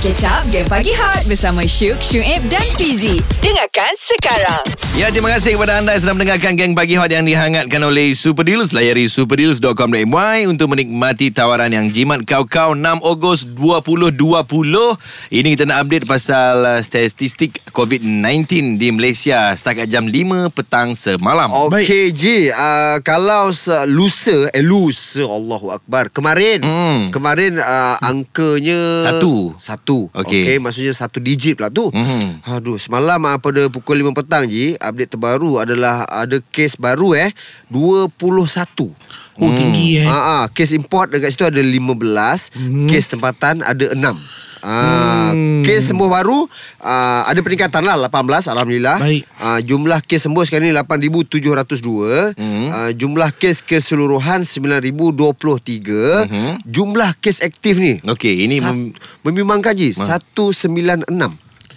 Catch up Game Pagi Hot Bersama Syuk, Syuib dan Fizi Dengarkan sekarang Ya, terima kasih kepada anda yang sedang mendengarkan Geng Pagi Hot yang dihangatkan oleh Super Deals. Layari superdeals.com.my untuk menikmati tawaran yang jimat kau-kau 6 Ogos 2020. Ini kita nak update pasal uh, statistik COVID-19 di Malaysia setakat jam 5 petang semalam. Okey Ji uh, Kalau se- lusa Eh lusa Allahu Akbar Kemarin Hmm. Kemarin uh, angkanya Satu. Satu Okey. Okey Maksudnya satu digit pula tu Mhm. Aduh Semalam uh, pada pukul 5 petang Ji Update terbaru adalah Ada kes baru eh 21 Oh tinggi eh Ah, ah, kes import dekat situ ada 15, hmm. kes tempatan ada 6. Ah, hmm. kes sembuh baru ah, ada peningkatan lah 18 alhamdulillah. Baik. Ah, jumlah kes sembuh sekarang ni 8702. Hmm. Ah, jumlah kes keseluruhan 9023. Mhm. Jumlah kes aktif ni. Okey, ini Sat- mem- membimbangkan je 196.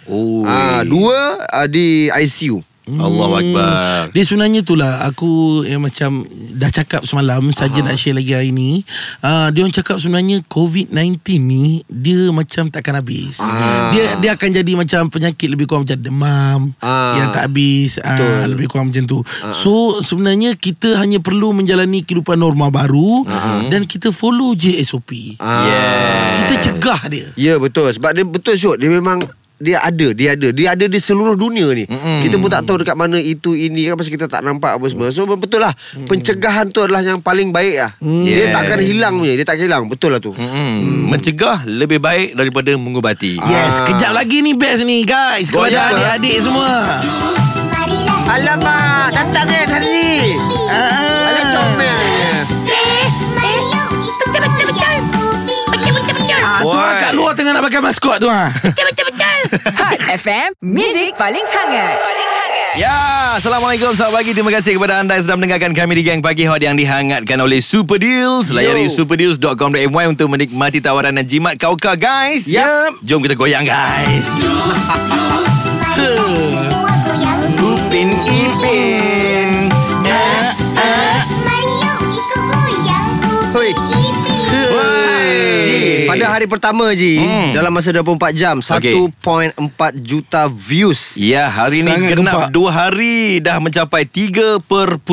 Oh. Ah, dua ah, di ICU. Allahu Akbar. Dia sebenarnya tu lah Aku yang macam Dah cakap semalam Saja nak share lagi hari ni. Uh, Dia orang cakap sebenarnya COVID-19 ni Dia macam takkan habis. Ah. Dia dia akan jadi macam Penyakit lebih kurang macam demam Ah. Yang tak habis uh, Lebih kurang macam tu. So sebenarnya Kita hanya perlu menjalani Kehidupan normal baru Dan kita follow je SOP Ah. Yeah. Kita cegah dia. Ya betul. Sebab dia betul Syuk. Dia memang dia ada Dia ada Dia ada di seluruh dunia ni Mm-mm. Kita pun tak tahu Dekat mana itu ini kan Pasal kita tak nampak apa semua So betul lah Pencegahan tu adalah Yang paling baik lah Yes. Dia takkan hilang punya Dia tak hilang Betul lah tu Hmm. Mencegah lebih baik daripada mengubati. Yes Ah. Kejap lagi ni best ni guys Kepada Goyang. adik-adik semua Alamak Datang kan hari ni Alah comel Ah, tu Woi. lah kat luar tengah nak pakai maskot tu ah. Hot FM Music paling hangat. Paling hangat. Ya, Assalamualaikum. Selamat pagi. Terima kasih kepada anda Yang sedang mendengarkan kami Di Gang Pagi Hot Yang dihangatkan oleh Super Deals. Layari superdeals.com.my Untuk menikmati tawaran dan jimat kau-kau guys. Yup. Jom kita goyang guys. Upin Ipin pada hari pertama Ji Hmm. Dalam masa 24 jam Okey. 1.4 juta views Ya, hari ini Sangat genap gempak. dua hari dah mencapai 3.4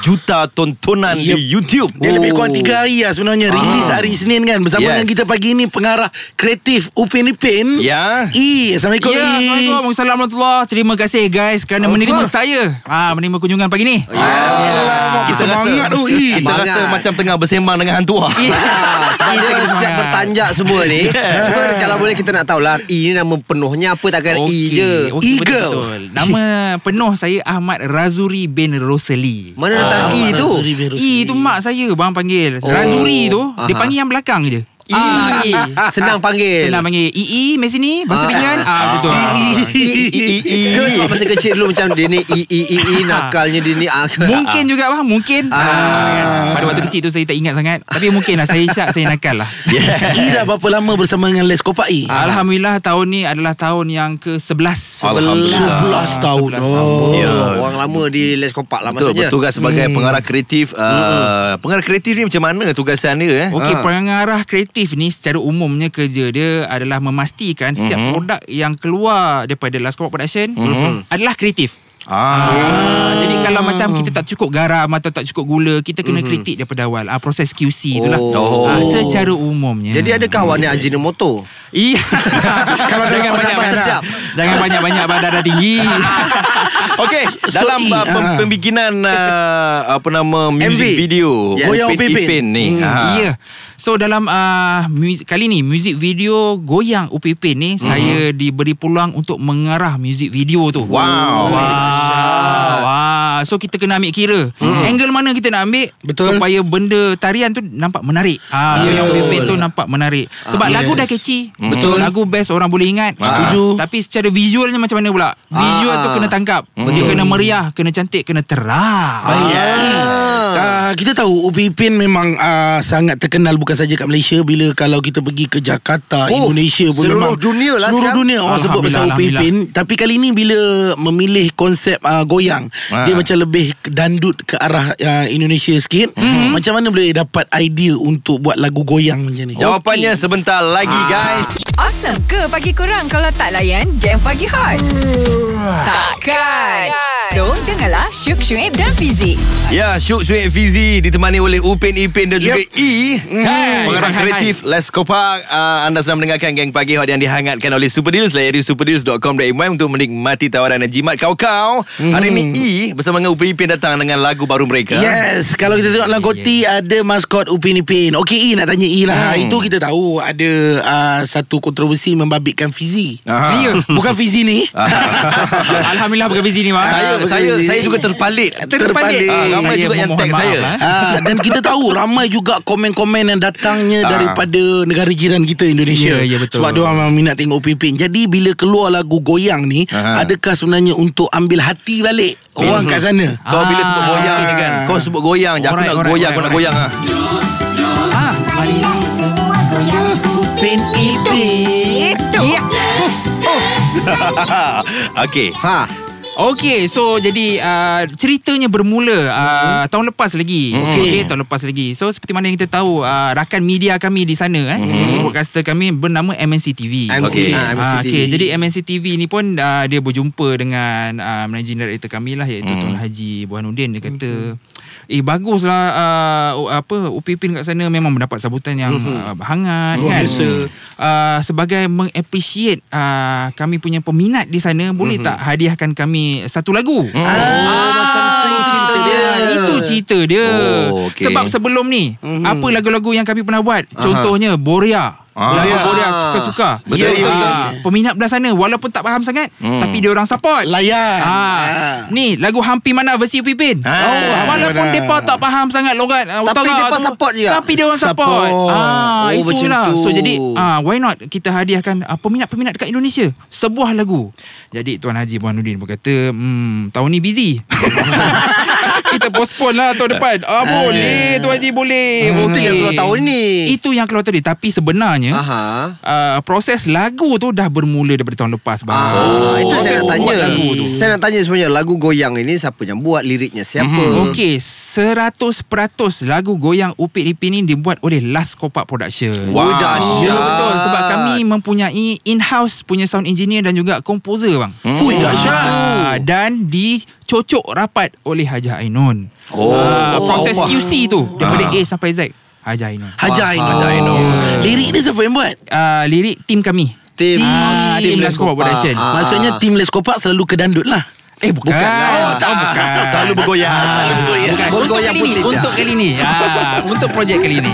juta tontonan Yep. di YouTube. Dia lebih kurang tiga hari lah sebenarnya Rilis hari Senin kan Bersama Yes. dengan kita pagi ni Pengarah kreatif Upin Ipin Ya. I Assalamualaikum Ya, Assalamualaikum Assalamualaikum Terima kasih guys Kerana Apa? menerima saya ha, Menerima kunjungan pagi ni Alamak, Kita semangat tu I Kita rasa macam tengah bersembang dengan hantu lah. Ah, sebab Kita dia siap bertanjak semua ni. Cuma kalau boleh kita nak tahu lah I ni nama penuhnya apa Takkan I je? Eagle. Nama penuh saya Ahmad Razuri bin Roseli. Mana datang Ah, I tu? Rosli. I tu mak saya bang panggil. Oh. Razuri tu Dia panggil yang belakang je. Ah, I. Senang panggil Senang panggil II Mesti ni Bahasa Ah. pinggan ah, Betul I, I, I. Ke sebab masa kecil dulu macam dia ni I, I, I, I nakalnya dia ni ah. Mungkin juga bang Mungkin Ah. ah. Pada waktu kecil tu Saya tak ingat sangat Tapi mungkin lah Saya syak Saya nakal lah I dah berapa lama bersama dengan Les Kopak Alhamdulillah tahun ni adalah tahun yang ke-11 Alhamdulillah. 11 tahun 11 Oh Ya. Orang lama di Les Kopak lah Betul, maksudnya bertugas sebagai pengarah kreatif. Uh, pengarah kreatif ni macam mana tugasan dia eh? Okey, Ah. pengarah kreatif ni secara umumnya kerja dia adalah memastikan setiap Mhm. produk yang keluar daripada Last Corp Production Mhm. adalah kreatif. Ah. Ah, jadi kalau macam kita tak cukup garam atau tak cukup gula, kita kena kritik daripada awal. Ah, proses QC itulah. Oh. Ah, secara umumnya. Jadi ada kawan ni Ajinomoto Iya. Kalau jangan tengok banyak sedap. Jangan banyak-banyak badan dah tinggi. Okey, dalam I, uh, pem- ah. pembikinan uh, apa nama music MV. video Yes. Goyang Upin Upin. Ipin ni. Hmm. Ah. Ya. So dalam uh, mu- kali ni music video goyang UPP ni mm-hmm. saya diberi peluang untuk mengarah music video tu. Wow. Wow. So kita kena ambil kira mm. angle mana kita nak ambil Betul. supaya benda tarian tu nampak menarik. Ah Ya. goyang UPP tu nampak menarik. Sebab Ah, lagu yes. dah catchy. Betul. Lagu best orang boleh ingat. Ah. Setuju. Tapi secara visualnya macam mana pula? Visual Ah. tu kena tangkap. Dia kena meriah, kena cantik, kena terang. Baik. Uh, kita tahu Upi Ipin memang uh, sangat terkenal bukan saja kat Malaysia bila kalau kita pergi ke Jakarta, Oh, Indonesia pun seluruh memang dunia lah Seluruh sekarang. dunia orang sebut pasal Upi Ipin. Tapi kali ni bila memilih konsep uh, goyang, Ah. dia macam lebih dandut ke arah uh, Indonesia sikit. Mm-hmm. Macam mana boleh dapat idea untuk buat lagu goyang macam ni? Jawapannya sebentar lagi guys. Awesome ke pagi kurang kalau tak layan game pagi hot? Takkan. Syuk Syuib dan Fizik. Ya, Syuk Suik Fizi ditemani oleh Upin Ipin dan juga E. Hai. Pengarah Hai, hai, kreatif Let's Kopak. Uh, anda sedang mendengarkan Geng Pagi Hot yang dihangatkan oleh Super Deals. Layari superdeals.com.my untuk menikmati tawaran dan jimat kau-kau. Hari ini E bersama dengan Upin Ipin datang dengan lagu baru mereka. Yes, kalau kita tengok dalam koti ada maskot Upin Ipin. Okey, E nak tanya E lah. Hmm. Itu kita tahu ada uh, satu kontroversi membabitkan Fizi. Aha. Ya. Bukan Fizi ni. Alhamdulillah bukan Fizi ni bang. Saya Ah, saya saya juga terpalit. Terpalit. Ah, ramai Saya juga yang tag maaf, saya. eh. Ah, dan kita tahu ramai juga komen-komen yang datangnya Ah. daripada negara jiran kita Indonesia. Ya, ya, betul. Sebab dia orang minat tengok Upin Ipin. Jadi bila keluar lagu goyang ni, Aha. adakah sebenarnya untuk ambil hati balik orang kat sana? Kau bila sebut Ah. goyang ni kan Kau sebut goyang je Aku nak goyang Aku nak goyang ah. Ah, mari. Upin Ipin. Okey Ha. Okey, so jadi uh, ceritanya bermula uh, tahun lepas lagi. Hmm. Okey, okay, tahun lepas lagi. So seperti mana yang kita tahu, uh, rakan media kami di sana eh, Hmm. broadcaster kami bernama MNC TV. Okey. ha, MC Ah, TV. okay, jadi MNC TV ni pun uh, dia berjumpa dengan uh, managing director kami lah iaitu Hmm. Tun Haji Buhanuddin dia kata eh baguslah uh, apa UPIPIN kat sana memang mendapat sambutan yang uh, hangat Luar kan. biasa. Uh, sebagai mengappreciate uh, kami punya peminat di sana boleh tak hadiahkan kami satu lagu. Oh, macam tu cerita dia. Itu cerita dia. Oh, okey. Sebab sebelum ni apa lagu-lagu yang kami pernah buat? Contohnya Boria. Ah. Lagu Ya. Boria suka-suka. Betul, Ya, betul, ah, Peminat belah sana walaupun tak faham sangat Hmm. tapi dia orang support. Layan. Ah, Ah. ni lagu Hampi Mana versi Upipin. Ah. Oh, walaupun Mana. depa tak faham sangat logat uh, Tapi utara depa tu, support juga. Tapi dia orang support. Support. Ah, Oh, itulah. tu. So jadi ah why not kita hadiahkan uh, peminat-peminat dekat Indonesia sebuah lagu. Jadi Tuan Haji Buhanuddin berkata, "Hmm, tahun ni busy." kita postpone lah tahun depan. Ah, boleh Tuan Haji boleh. Itu Okey. yang keluar tahun ni. Itu yang keluar tadi tapi sebenarnya Aha. uh, proses lagu tu dah bermula daripada tahun lepas bang. Ah, itu Proses saya nak tanya. lagu tu. Saya nak tanya sebenarnya lagu goyang ini siapa yang buat liriknya siapa? Mhm. Okey, 100% lagu goyang Upit Ipin ni dibuat oleh Last Kopak Production. Wow. Oh, dahsyat. Ya betul sebab kami mempunyai in-house punya sound engineer dan juga komposer bang. Dahsyat. Ah, dan dicocok rapat oleh Hajah Ainun. Oh. Ah, proses Oh. QC tu daripada A sampai Z. Hajah Ainun. Hajar Ainun. Hajar Ainun. Lirik ni siapa yang buat? Ah, lirik tim kami. Tim. Ah, tim Last Kopak Production. Ah. Maksudnya tim Les Kopak selalu kedandut lah. Eh bukan. Bukan lah. Oh, tak bukan. Selalu bergoyang. Ah, Selalu bergoyang. bukan. Untuk Bergoyang kali pun ni, tidak. untuk kali ni. Ah, untuk projek kali ni.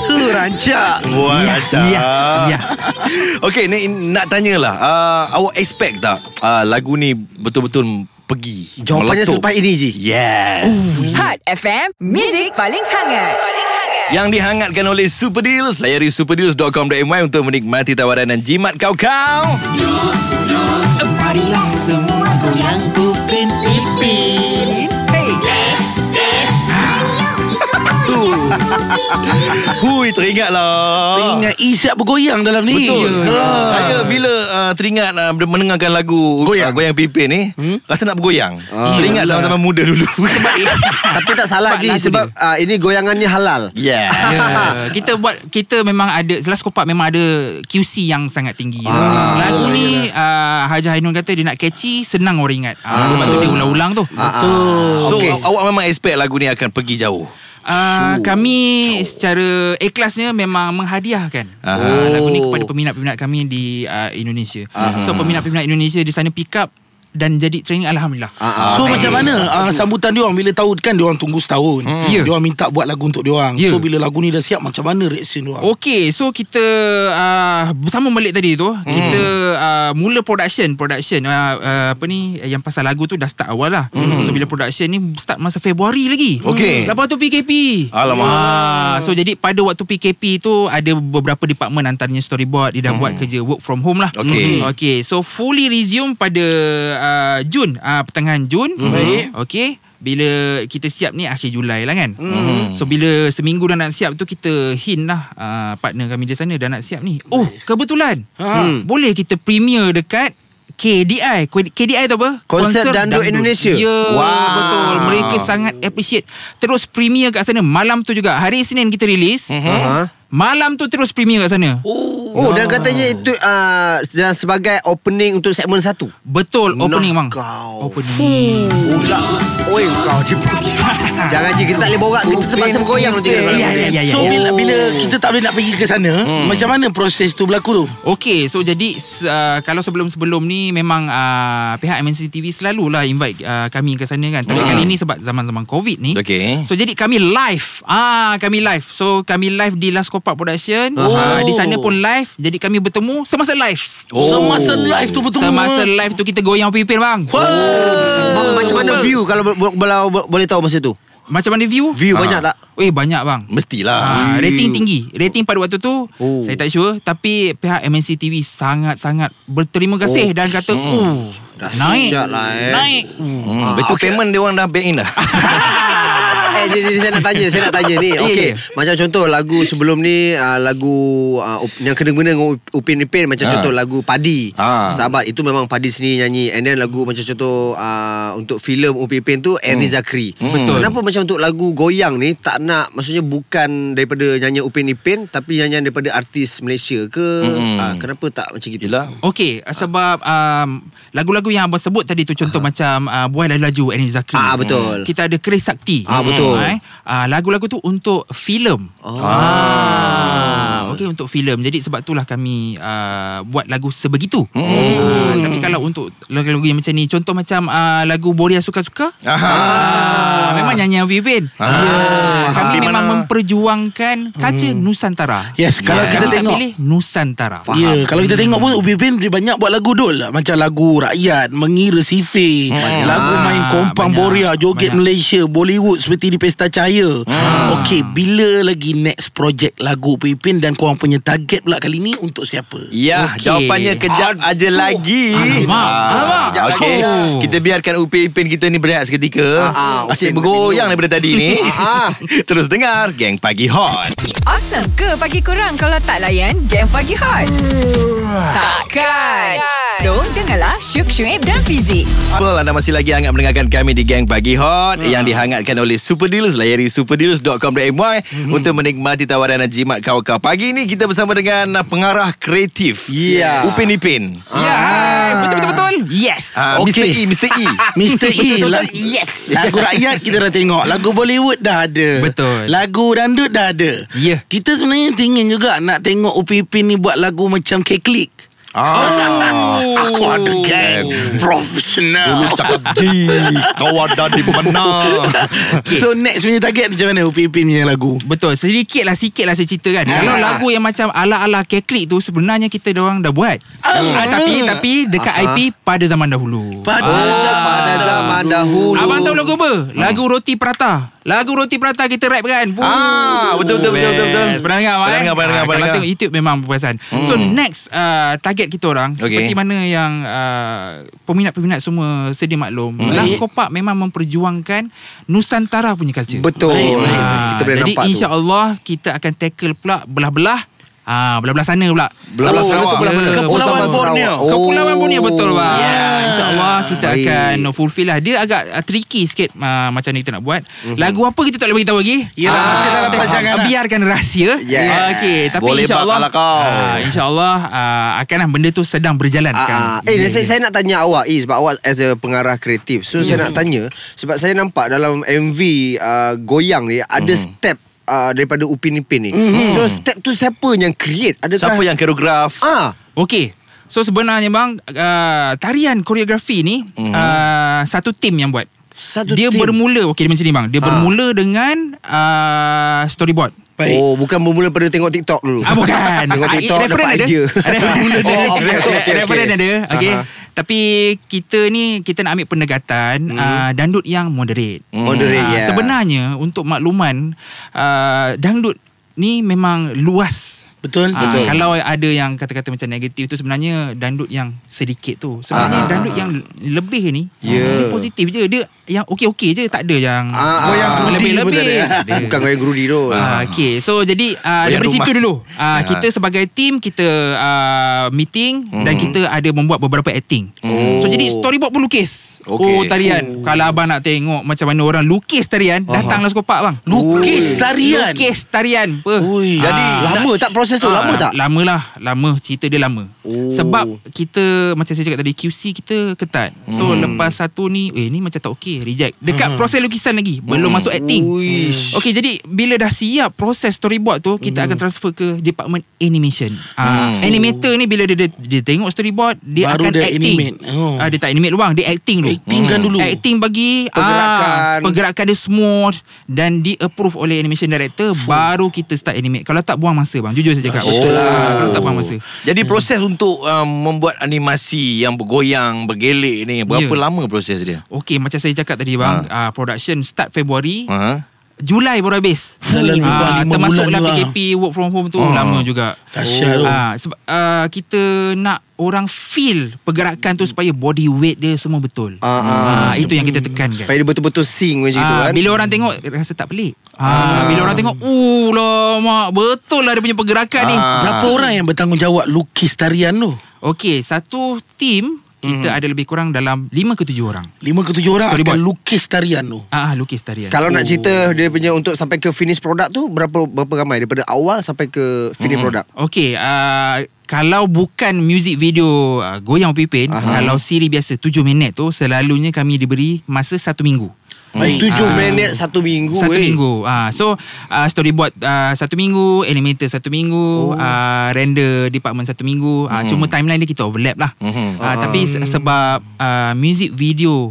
Tu rancak. Wah, Ya, macam. ya, ya. Okey, ni nak tanyalah. Uh, awak expect tak uh, lagu ni betul-betul pergi? Jawapannya meletup? selepas ini Ji. Yes. Hot FM, Music paling hangat. Paling hangat. Yang dihangatkan oleh Super Deals Layari superdeals.com.my Untuk menikmati tawaran dan jimat kau-kau Marilah semua goyang Upin Ipin. Hui, teringat lah Ingat Isyak bergoyang dalam ni. Betul Ya. Ah. Saya bila uh, teringat uh, mendengarkan lagu Goyang. uh, Goyang Pipin ni hmm? Rasa nak bergoyang Teringat Yelah. sama-sama muda dulu Tapi tak salah Ji lagu sebab uh, ini goyangannya halal. Yeah Ya, kita buat kita memang ada Last Kopak memang ada QC yang sangat tinggi. Ah, Lagu ni uh, Haji Ainun kata dia nak catchy senang orang ingat. Ah, sebab tu dia ulang-ulang tu. Betul. So Okey. aw- awak memang expect lagu ni akan pergi jauh Uh, kami secara ikhlasnya memang menghadiahkan uh, lagu ni kepada peminat-peminat kami di uh, Indonesia. So peminat-peminat Indonesia di sana pick up dan jadi training alhamdulillah. Ah, ah. So Okay. macam mana uh, sambutan dia orang bila tahu kan dia orang tunggu setahun. Hmm. Ya. Dia orang minta buat lagu untuk dia orang. Ya. So bila lagu ni dah siap macam mana reaction dia orang? Okey, so kita uh, bersama balik tadi tu, hmm. kita uh, mula production, production uh, uh, apa ni yang pasal lagu tu dah start awal lah. Hmm. So bila production ni start masa Februari lagi. Okey. Lepas tu PKP. Alamak. Ah, so jadi pada waktu PKP tu ada beberapa department antaranya storyboard dia dah hmm. buat kerja work from home lah. Okey. Hmm. Okey, so fully resume pada uh, Jun, uh, pertengahan Jun. Baik. Okey. Bila kita siap ni akhir Julai lah kan. Hmm. So bila seminggu dah nak siap tu kita hint lah uh, partner kami di sana dah nak siap ni. Oh, kebetulan. Ha. Boleh kita premiere dekat KDI KDI tu apa? Konsert Dangdut Indonesia. Ya Wow. betul Mereka sangat appreciate Terus premier kat sana Malam tu juga Hari Isnin kita release Ha? Malam tu terus premier kat sana. Oh dan katanya itu uh, sebagai opening untuk segmen satu. Betul opening bang kau. Opening. Pula Oi kau je. Jangan je Kita tak boleh borak. Kita terpaksa bergoyang nanti. Ya, ya, ya, ya. So bila, bila kita tak boleh nak pergi ke sana Hmm. Macam mana proses tu berlaku tu? Okay so jadi uh, Kalau sebelum-sebelum ni Memang uh, Pihak MNC TV Selalulah invite uh, kami ke sana kan. Tapi kali ni sebab zaman-zaman COVID ni. Okey. So jadi kami live. Ah Kami live. So kami live di Last Kopak Production. Oh. uh, Di sana pun live. Jadi kami bertemu Semasa live. Oh. Semasa live tu betul Semasa live tu kita goyang pipin bang. Ma- Macam mana view? Kalau bo- boleh boleh tahu masa tu? Macam mana view? View banyak tak? Eh banyak bang. Mestilah. Ah, rating tinggi. Rating pada waktu tu Oh. Saya tak sure. Tapi pihak MNC TV Sangat-sangat Berterima kasih Dan kata oh, Naik. lah, eh. Naik. Hmm, betul payment dia orang dah back in dah. Eh jadi, jadi saya nak tanya Saya nak tanya ni Okey ya. Macam contoh Lagu sebelum ni uh, Lagu uh, Yang kena-mena dengan Up- Upin Ipin Macam Ah. contoh lagu Padi Ah. Sahabat Itu memang Padi sendiri nyanyi And then lagu macam contoh uh, Untuk filem Upin Ipin tu Ernie Zakri Betul. Kenapa macam untuk lagu Goyang ni Tak nak Maksudnya bukan Daripada nyanyi Upin Ipin Tapi nyanyian daripada artis Malaysia ke Mm-mm. uh, Kenapa tak macam gitu Yelah. Okey sebab um, lagu-lagu yang abang sebut tadi tu contoh macam uh, Buai Laju Laju Ernie Zakri. Ah, betul. Kita ada Chris Sakti. Ah, betul. Eh, uh, lagu-lagu tu untuk filem. Oh. Ah. Okey untuk filem. Jadi sebab itulah kami uh, buat lagu sebegitu. Hmm. Ah, tapi kalau untuk lagu-lagu yang macam ni contoh macam uh, lagu Boria Suka-Suka Aha. Ah, memang nyanyian Vivin. Ah. Ah, kami Di memang mana? memperjuangkan kaca Nusantara. Yes, kalau kita Kami tak tengok- pilih Nusantara. Ya, yeah, kalau kita tengok pun Pin dia banyak buat lagu dul lah. Macam lagu rakyat, mengira sife, lagu main kompang banyak, Boria, joget banyak. Malaysia, Bollywood seperti di Pesta Cahaya. Okey, bila lagi next project lagu Pin dan korang punya target pula kali ni untuk siapa? Ya, Okey. jawapannya kejap aja lagi. Alamak, alamak. Kejap lagi Okey, lah. kita biarkan Upin Ipin kita ni berehat seketika. Ah, ah, Asyik Ipin daripada tadi ni. Ah. Terus dengar Geng Pagi Hot. Awesome ke pagi korang kalau tak layan game pagi hot? Takkan. So, dengarlah Syuk Syuib dan Fizik. Well, anda masih lagi hangat mendengarkan kami di Gang Pagi Hot yang dihangatkan oleh Super Deals. Layari superdeals.com.my untuk menikmati tawaran dan jimat kau-kau. Pagi ni kita bersama dengan pengarah kreatif. Ya. Upin Ipin. Ya, hai. Betul-betul. Yes. Ah, Okey. Mr. E, Mr. E. Mr. E la- yes. Lagu rakyat kita dah tengok Lagu Bollywood dah ada Betul. Lagu dandut dah ada Ya. Kita sebenarnya ingin juga Nak tengok Upipin ni Buat lagu macam K-Click Ah. Aku ada gang Profesional. Cakap Ji Kau ada di mana? Okey. So next punya target Macam mana? Upipin punya lagu. Betul. Sedikit lah Sikit lah saya cerita kan Ah. Kalau lagu yang macam Ala-ala keklik tu Sebenarnya kita orang dah buat. Ah, Tapi Tapi Dekat Ah. IP Pada zaman dahulu. Pada Oh, zaman zaman dahulu. Abang tahu lagu apa? Lagu Roti Prata Lagu Roti Prata kita rap kan. Ah, betul, betul, betul, betul, betul. Pernah dengar Pernah eh? dengar, pernah dengar, Ah, Kalau dengar. tengok YouTube memang berperasan So next uh, Target kita orang Okey. Seperti mana yang uh, Peminat-peminat semua Sedia maklum Hmm. Last Kopak memang memperjuangkan Nusantara punya culture Betul Ah, Kita boleh Jadi nampak tu insya-Allah kita akan tackle pula belah-belah Ah, belah-belah sana pula. Belah-belah Sarawak. itu belah mana? Ya, Kepulauan. Borneo. Oh. Kepulauan Borneo betul bang. Ya. Yeah. InsyaAllah kita Baik. akan fulfill lah. Dia agak uh, tricky sikit uh, macam ni kita nak buat. Lagu apa kita tak boleh beritahu lagi. Yelah, masih dalam perancangan lah. Biarkan rahsia. Yes. Ah, Okey, tapi Boleh insyaAllah. bakal lah kau. ah, InsyaAllah uh, akan benda tu sedang berjalan. Ah, kan. ah. Eh saya, saya nak tanya awak eh, Sebab awak as a pengarah kreatif So saya nak tanya Sebab saya nampak dalam MV uh, Goyang ni Ada step uh, Daripada Upin Ipin ni So step tu siapa yang create Adakah Siapa yang koreograf Ah, Okey. So sebenarnya bang uh, tarian koreografi ni uh, satu tim yang buat. Satu dia tim? bermula okey macam ni bang. Dia Ah. bermula dengan uh, storyboard. Baik Oh bukan bermula pada tengok TikTok dulu Ah bukan. Tengok Ah, TikTok referen dapat ada. idea Referen ada. Oh, okey, Referen okey. ada. Okey. Aha. Tapi kita ni kita nak ambil pendekatan uh, dandut yang moderate. Moderate Ah, ya Sebenarnya untuk makluman uh, dangdut ni memang luas Betul, Ah, betul. Kalau ada yang kata-kata macam negatif tu sebenarnya dandut yang sedikit tu. Sebenarnya Ah. dandut yang lebih ni Ya. dia positif je. Dia yang okey-okey je, tak ada yang Ah, Goyang grudi lebih-lebih. pun tak ada. Tak ada. Bukan goyang grudi tu Ah, okay. So jadi uh, Banyak dari situ rumah. dulu uh, Ah. kita sebagai tim kita uh, meeting Mhm. dan kita ada membuat beberapa acting. Oh. So jadi storyboard pun lukis. Okey. Oh tarian. Kalau abang nak tengok macam mana orang lukis tarian, datanglah skopak bang. Lukis tarian. Lukis tarian. Apa? Ui. Jadi lama tak proses tu? Lama Ah, tak? Lama lah Lama Cerita dia lama Oh. Sebab kita Macam saya cakap tadi QC kita ketat So Hmm. lepas satu ni Eh ni macam tak okey Reject Dekat proses lukisan lagi Belum masuk acting Uish. Okey jadi Bila dah siap Proses storyboard tu Kita akan transfer ke Department animation ah, Hmm. Animator ni Bila dia, dia, dia tengok storyboard Dia Baru akan dia acting animate. Oh. ah, Dia tak animate luang Dia acting dulu Actingkan dulu. Acting bagi Pergerakan. ah, Pergerakan dia smooth Dan di approve oleh animation director Baru kita start animate Kalau tak buang masa bang Jujur saya cakap Betul lah. Ah, tak buang masa Jadi proses untuk um, membuat animasi yang bergoyang, bergelek ni berapa Ya. lama proses dia? Okey macam saya cakap tadi bang Ha. uh, Production start Februari Ha? Julai baru habis Dalam Ah, Termasuklah bulan tu, PKP Work from home tu Oh. Lama juga Dahsyat tu. Ah, sebab uh, Kita nak Orang feel Pergerakan tu Supaya body weight dia Semua betul Ah, ah. Ah, Itu yang kita tekankan Supaya dia betul-betul sing macam tu Ah, kan Bila orang tengok Rasa tak pelik ah, Bila orang tengok Uh lah mak Betul lah dia punya pergerakan ni Ah. Berapa orang yang bertanggungjawab lukis tarian tu? Okey Satu team Kita Hmm. ada lebih kurang Dalam 5 ke 7 orang Lima ke tujuh orang Storyboard. akan lukis tarian tu. Ah, lukis tarian Kalau nak cerita dia punya untuk sampai ke finish product tu berapa berapa ramai daripada awal sampai ke finish product? Okey, uh, kalau bukan music video uh, Goyang Pipin, Aha. kalau siri biasa 7 minit tu selalunya kami diberi masa 1 minggu. Baik. Tujuh Ah. minit satu minggu Satu eh. minggu. Ah, so uh, storyboard uh, satu minggu, animator satu minggu, oh. uh, render department satu minggu. Uh, cuma timeline dia kita overlap lah. Mhm. Uh, tapi se- sebab uh, music video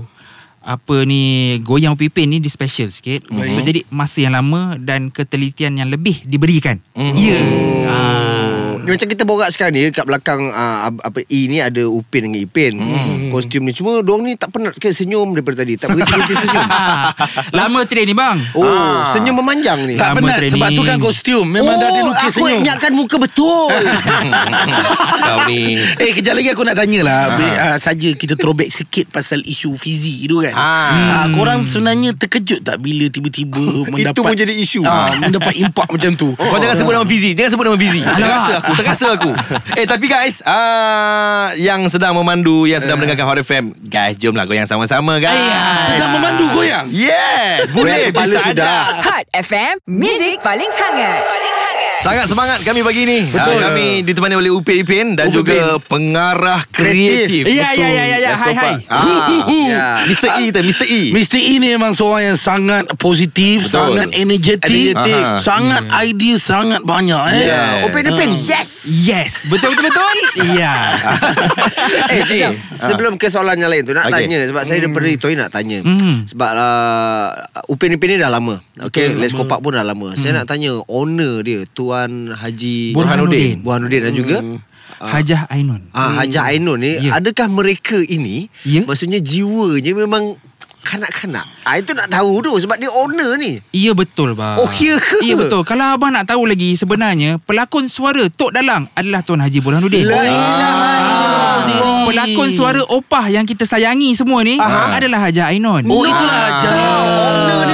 apa ni goyang pipin ni dia special sikit. So jadi masa yang lama dan ketelitian yang lebih diberikan. Mhm. Ya. Ah. Dia macam kita borak sekarang ni Kat belakang uh, apa E ni ada Upin dengan Ipin Hmm. Kostum ni Cuma diorang ni tak penat ke senyum daripada tadi Tak berhenti-berhenti senyum Lama train ni bang. Oh Ah. senyum memanjang ni Tak Lama penat sebab tu kan training. kostum. Memang oh, dah ada lukis aku senyum. ingatkan muka betul Kau ni Eh kejap lagi aku nak tanya lah Ha. uh, Saja kita throwback sikit Pasal isu Fizi tu kan Ah. Ah, Korang sebenarnya terkejut tak Bila tiba-tiba mendapat pun jadi isu. ah, Mendapat impak macam tu Kau jangan sebut nama Fizi Jangan sebut nama Fizi Terasa aku Terasa aku Eh tapi guys uh, Yang sedang memandu Yang sedang mendengarkan Hot FM Guys jomlah goyang sama-sama guys Sedang memandu goyang Yes Boleh Bisa sudah. aja Hot FM, Music paling hangat. Paling hangat. Sangat semangat kami pagi ni Betul. uh, Kami ditemani oleh Upin Ipin Dan Upin juga pengarah Kreatif. kreatif Ya, ya, ya, ya, ya. Hai, hai. Ah, Ya. Mr. E kita Mr. E Mr. E ni memang seorang yang sangat positif Betul. Sangat energetik. Aha. Sangat idea Sangat banyak eh. Yeah. Upin Ipin Yes Yes, betul betul betul. Ya. Eh sekejap Sebelum ke soalan yang lain tu Nak Okay. tanya Sebab saya daripada Toi nak tanya Hmm. Sebab uh, Upin Ipin ni dah lama Okay Les lama. Kopak pun dah lama Saya nak tanya Owner dia Tuan Haji Burhanuddin. Burhanuddin dan juga Hajah Ainun. Ah, Haja Ainun ni Ya. Adakah mereka ini Ya. Maksudnya jiwanya memang Kanak-kanak ah, Itu nak tahu tu Sebab dia owner ni Ya betul bang. Oh, ya ke? Ya betul. Kalau abang nak tahu lagi sebenarnya pelakon suara Tok Dalang adalah Tuan Haji Burhanuddin. La ilaha illallah. Ah, pelakon suara opah yang kita sayangi semua ni Aha. adalah Hajah Ainun. Oh itulah Ah. ajar Owner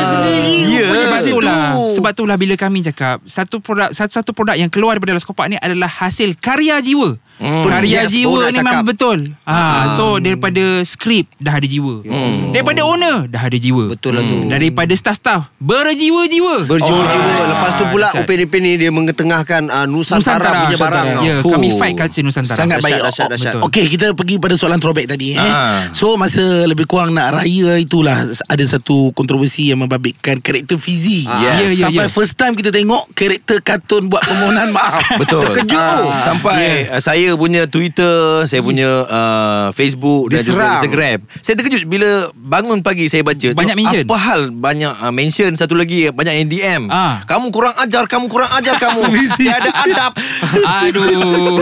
Sebab itulah bila kami cakap Satu produk Satu, produk yang keluar daripada Laskopak ni Adalah hasil karya jiwa Hmm. Karya Yes, jiwa ni memang betul ha, So daripada skrip Dah ada jiwa Daripada owner Dah ada jiwa Betul lah tu. Daripada staff-staff Berjiwa-jiwa Berjiwa-jiwa Oh, Lepas tu pula dahsyat. Upin Ipin ni Dia mengetengahkan uh, Nusantara, Nusantara punya barang Ya yeah, Kami Oh. fight culture Nusantara Sangat baik Oh, dahsyat. betul. Okey kita pergi pada soalan throwback tadi eh. Ah. So masa lebih kurang nak raya itulah Ada satu kontroversi yang membabitkan Karakter Fizi Ah. Ya, ya, Sampai ya. first time kita tengok Karakter kartun buat permohonan maaf Betul Terkejut. Ah, Sampai uh, saya punya Twitter Saya punya uh, Facebook Dan juga. Instagram Saya terkejut bila Bangun pagi saya baca tu, Banyak mention. Apa hal banyak uh, mention Satu lagi Banyak yang DM Ah. Kamu kurang ajar Kamu kurang ajar kamu Tiada adab Aduh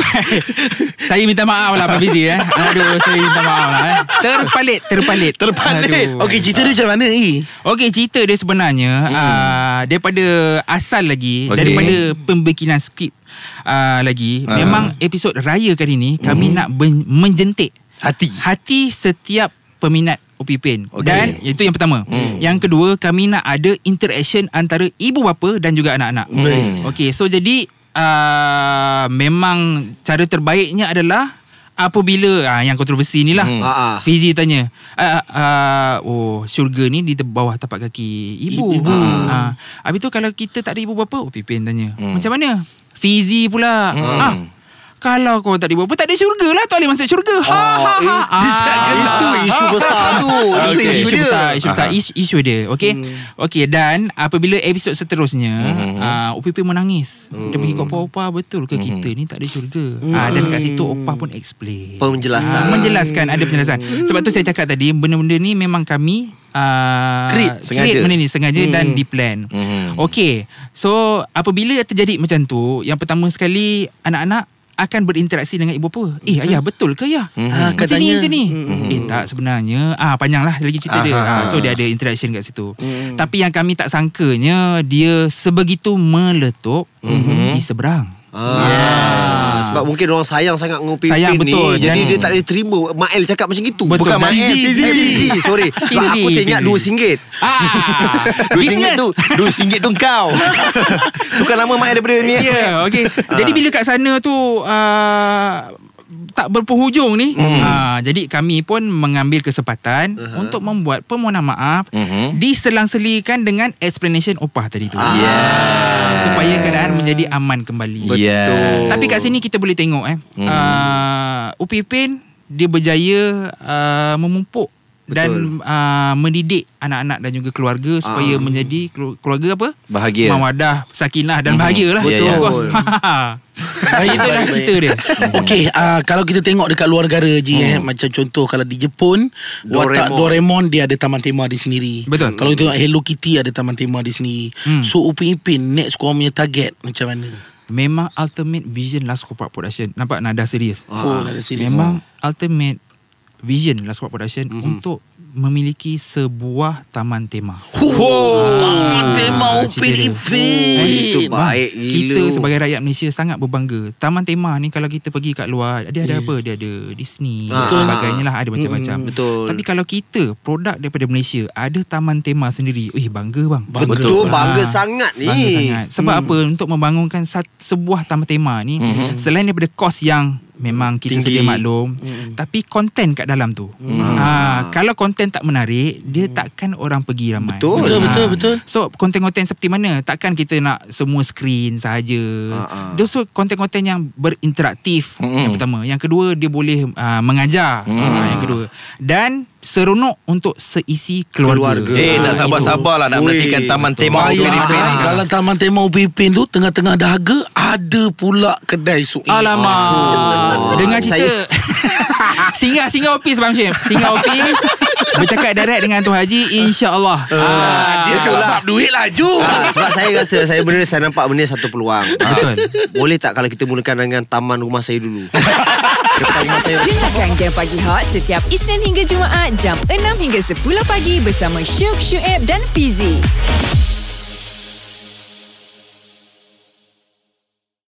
Saya minta maaf lah Pak Fizi eh. Aduh Saya minta maaf lah eh. Terpalit Terpalit Terpalit. Aduh. Okey cerita dia macam mana I? Okey cerita dia sebenarnya hmm. uh, daripada asal lagi okay. daripada pembikinan skrip uh, lagi Ah. memang episod raya kali ni kami nak ben- menjentik Hati. hati setiap peminat Opipin Okey. Dan itu yang pertama hmm. Yang kedua Kami nak ada interaction Antara ibu bapa Dan juga anak-anak Hmm. Okey so jadi uh, Memang Cara terbaiknya adalah Apabila uh, Yang kontroversi ni lah Hmm. Ah, ah. Fizi tanya uh, uh, Oh syurga ni Di bawah tapak kaki Ibu, Ibu. Uh, Habis tu kalau kita tak ada ibu bapa Opipin tanya Macam mana Fizi pula ah, kalau kau tak ibu bapa Tak ada syurga lah Tak boleh masuk syurga ha, ha, ha. Ah, Itu isu besar tu Itu Okey. isu isu dia besar isu besar isu, isu dia okey hmm. okey dan apabila episod seterusnya hmm. uh, UPP menangis hmm. dia pergi ke opa-opa betul ke hmm. kita ni tak ada syurga hmm. uh, dan kat situ opa pun explain Penjelasan. Ah, menjelaskan ada penjelasan sebab tu saya cakap tadi benda-benda ni memang kami uh, Create, sengaja. create benda ni sengaja hmm. dan di plan Hmm. okey so apabila terjadi macam tu yang pertama sekali anak-anak akan berinteraksi dengan ibu bapa. Eh ayah betul ke ya? Mhm. Ha, macam ni macam ni. Mhm. Eh tak sebenarnya ah panjang lah lagi cerita dia. Aha. Ha, so dia ada interaction kat situ. Tapi yang kami tak sangkanya dia sebegitu meletup di seberang. Ah, Sebab mungkin orang sayang sangat dengan Upin Sayang, Ipin betul. ni Jadi dia tak boleh terima. Mael cakap macam itu Betul. Bukan Dan Mael, Fizi. Fizi. Eh, Fizi, Sorry. Sebab Fizi, aku teringat dua singgit. Ah, Dua business. singgit tu Dua singgit tu kau. Bukan nama mak daripada ni. Ya, yeah, okey. Jadi bila kat sana tu uh, tak berpenghujung ni, Mhm. uh, jadi kami pun mengambil kesempatan uh-huh. untuk membuat permohonan maaf Mhm. diselang-selikan dengan explanation opah tadi tu. Yes. Supaya keadaan menjadi aman kembali. Yes. Tapi kat sini kita boleh tengok eh. Mhm. Uh, Upipin dia berjaya uh, memupuk dan uh, mendidik anak-anak dan juga keluarga supaya Ah. menjadi kelu- keluarga apa? Bahagia. Mawadah, sakinah dan bahagia lah. Ya, ya. Of course. Baik, Itulah baik, cerita dia. Okey, uh, kalau kita tengok dekat luar negara je Hmm. eh, macam contoh kalau di Jepun, watak Doraemon. Doraemon dia ada taman tema di sendiri. Betul. Kalau kita tengok Hello Kitty ada taman tema di sendiri. Hmm. So Upin Ipin next korang punya target macam mana? Memang Ultimate Vision Last Corporate Production. Nampak nada serius. Oh, ada sini. Memang Ultimate Vision Last Corporate Production Mhm. untuk memiliki sebuah taman tema. Oh, taman tema Upin dia. Ipin. Oh, itu baik Bang, gila. Kita sebagai rakyat Malaysia sangat berbangga. Taman tema ni kalau kita pergi kat luar, dia ada apa? Dia ada Disney, Ah. dan sebagainya lah, ada macam-macam. Mm, betul. Tapi kalau kita produk daripada Malaysia ada taman tema sendiri, eh bangga bang. Bangga. Betul bangga Ah, sangat ni Bangga sangat. Sebab apa? Untuk membangunkan sat- sebuah taman tema ni, selain daripada kos yang memang kita Tinggi. sedia maklum, tapi konten kat dalam tu. Ha, kalau konten tak menarik, dia takkan orang pergi ramai. Betul. Betul, Ah. betul, betul. So konten-konten seperti mana Takkan kita nak semua screen sahaja Ah, ah. Dia so konten-konten yang berinteraktif Mm-mm. Yang pertama Yang kedua dia boleh uh, mengajar uh, Yang kedua Dan seronok untuk seisi keluarga, Keluarga. Eh Ah, tak sabar-sabar lah Nak menantikan taman tema Bayang Upin ada, Ipin ni. dalam taman tema Upin Ipin tu tengah-tengah dahaga ada pula kedai suik. Alamak. Dengar cerita. Saya- Singgah Singgah office Bang Syed Singgah office Bercakap direct dengan Tuan Haji InsyaAllah Ah, dia tu lah duit laju. Ah, sebab saya rasa saya benar saya nampak benda satu peluang. Betul. Boleh tak kalau kita mulakan dengan taman rumah saya dulu? Depan rumah saya. Dengarkan Game Pagi Hot setiap Isnin hingga Jumaat jam 6 hingga 10 pagi bersama Syuk, Syuib dan Fizi.